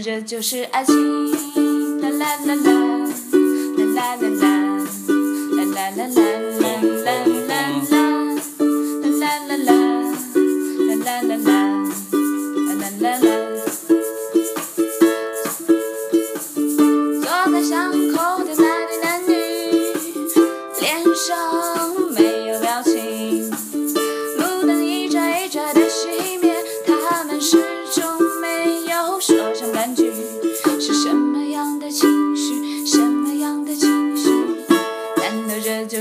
这就是爱情？啦啦啦啦啦啦啦，啦啦啦啦，啦啦啦啦啦啦啦啦，啦啦啦啦，啦啦啦啦，啦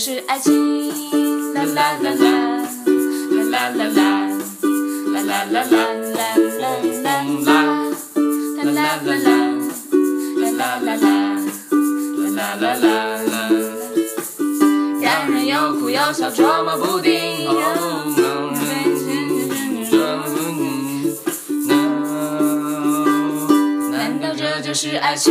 是爱情，啦啦啦啦，啦啦啦啦，啦啦啦啦啦啦啦啦，啦啦啦啦，啦啦啦啦，啦啦啦啦啦。人又哭又笑，捉摸不定。难道这就是爱情？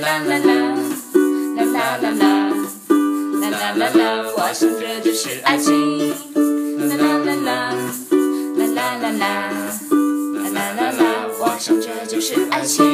啦啦啦啦，啦啦啦啦，啦啦啦，我想这就是爱情。啦啦啦啦，啦啦啦啦，啦啦啦啦，我想这就是爱情。